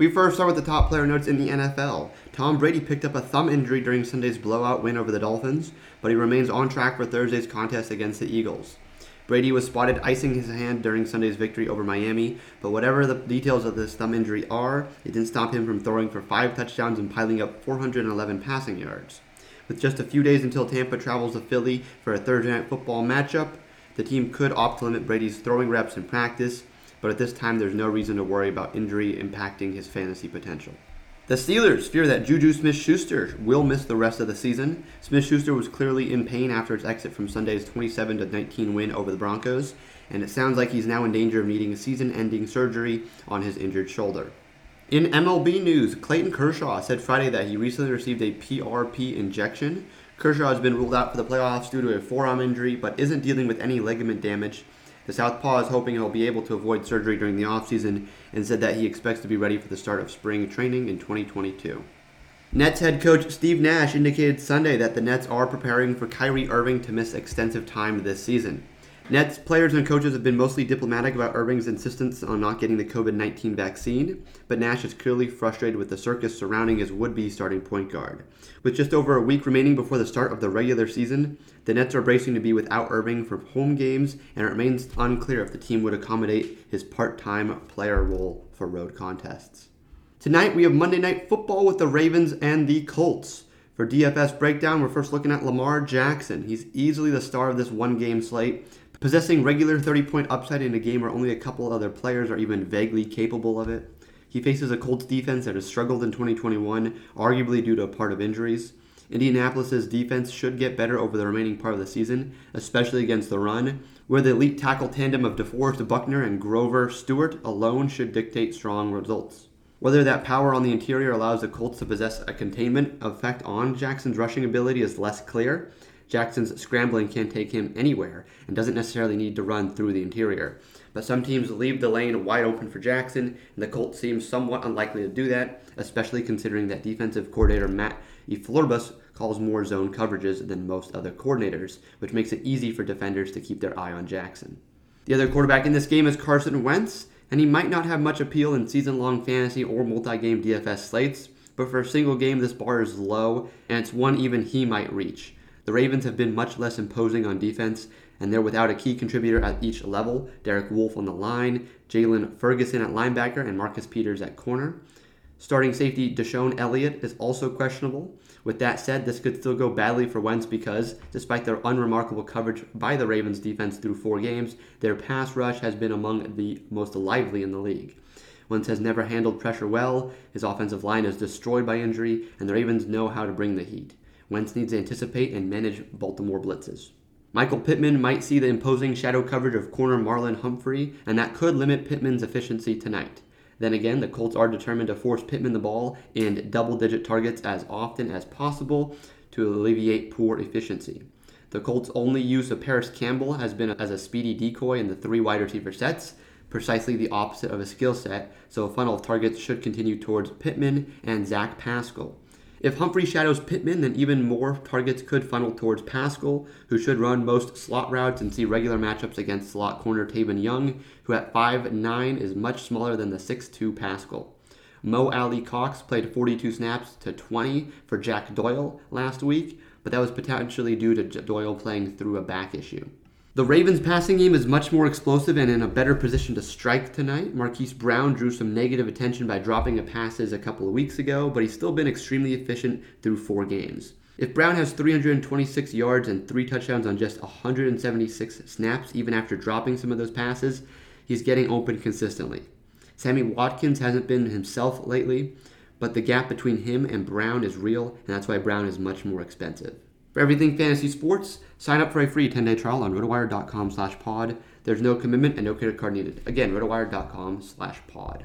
We first start with the top player notes in the NFL. Tom Brady picked up a thumb injury during Sunday's blowout win over the Dolphins, but he remains on track for Thursday's contest against the Eagles. Brady was spotted icing his hand during Sunday's victory over Miami, but whatever the details of this thumb injury are, it didn't stop him from throwing for five touchdowns and piling up 411 passing yards. With just a few days until Tampa travels to Philly for a Thursday night football matchup, the team could opt to limit Brady's throwing reps in practice, but at this time there's no reason to worry about injury impacting his fantasy potential. The Steelers fear that Juju Smith Schuster will miss the rest of the season. Smith Schuster was clearly in pain after his exit from Sunday's 27 19 win over the Broncos, and it sounds like he's now in danger of needing a season ending surgery on his injured shoulder. In MLB news, Clayton Kershaw said Friday that he recently received a PRP injection. Kershaw has been ruled out for the playoffs due to a forearm injury, but isn't dealing with any ligament damage the Southpaw is hoping he'll be able to avoid surgery during the offseason and said that he expects to be ready for the start of spring training in 2022. Nets head coach Steve Nash indicated Sunday that the Nets are preparing for Kyrie Irving to miss extensive time this season. Nets players and coaches have been mostly diplomatic about Irving's insistence on not getting the COVID 19 vaccine, but Nash is clearly frustrated with the circus surrounding his would be starting point guard. With just over a week remaining before the start of the regular season, the Nets are bracing to be without Irving for home games, and it remains unclear if the team would accommodate his part time player role for road contests. Tonight, we have Monday Night Football with the Ravens and the Colts. For DFS breakdown, we're first looking at Lamar Jackson. He's easily the star of this one game slate Possessing regular 30 point upside in a game where only a couple other players are even vaguely capable of it, he faces a Colts defense that has struggled in 2021, arguably due to a part of injuries. Indianapolis's defense should get better over the remaining part of the season, especially against the run, where the elite tackle tandem of DeForest Buckner and Grover Stewart alone should dictate strong results. Whether that power on the interior allows the Colts to possess a containment effect on Jackson's rushing ability is less clear, Jackson's scrambling can take him anywhere and doesn't necessarily need to run through the interior. But some teams leave the lane wide open for Jackson, and the Colts seem somewhat unlikely to do that, especially considering that defensive coordinator Matt Eberflus calls more zone coverages than most other coordinators, which makes it easy for defenders to keep their eye on Jackson. The other quarterback in this game is Carson Wentz, and he might not have much appeal in season long fantasy or multi game DFS slates, but for a single game, this bar is low, and it's one even he might reach. The Ravens have been much less imposing on defense, and they're without a key contributor at each level Derek Wolfe on the line, Jaylon Ferguson at linebacker, and Marcus Peters at corner. Starting safety DeShon Elliott is also questionable. With that said, this could still go badly for Wentz because, despite their unremarkable coverage by the Ravens defense through four games, their pass rush has been among the most lively in the league. Wentz has never handled pressure well, his offensive line is destroyed by injury, and the Ravens know how to bring the heat. Wentz needs to anticipate and manage Baltimore blitzes. Michael Pittman might see the imposing shadow coverage of corner Marlon Humphrey, and that could limit Pittman's efficiency tonight. Then again, the Colts are determined to force Pittman the ball in double digit targets as often as possible to alleviate poor efficiency. The Colts' only use of Parris Campbell has been as a speedy decoy in the three wide receiver sets, precisely the opposite of a skill set, so a funnel of targets should continue towards Pittman and Zach Pascal. If Humphrey shadows Pittman, then even more targets could funnel towards Pascal, who should run most slot routes and see regular matchups against slot corner Tavon Young, who at 5'9 is much smaller than the 6'2 Pascal. Mo Alie-Cox played 42 snaps to 20 for Jack Doyle last week, but that was potentially due to Doyle playing through a back issue. The Ravens' passing game is much more explosive and in a better position to strike tonight. Marquise Brown drew some negative attention by dropping a passes a couple of weeks ago, but he's still been extremely efficient through four games. If Brown has 326 yards and three touchdowns on just 176 snaps, even after dropping some of those passes, he's getting open consistently. Sammy Watkins hasn't been himself lately, but the gap between him and Brown is real, and that's why Brown is much more expensive. For everything fantasy sports, sign up for a free 10-day trial on rotowire.com slash pod. There's no commitment and no credit card needed. Again, rotowire.com slash pod.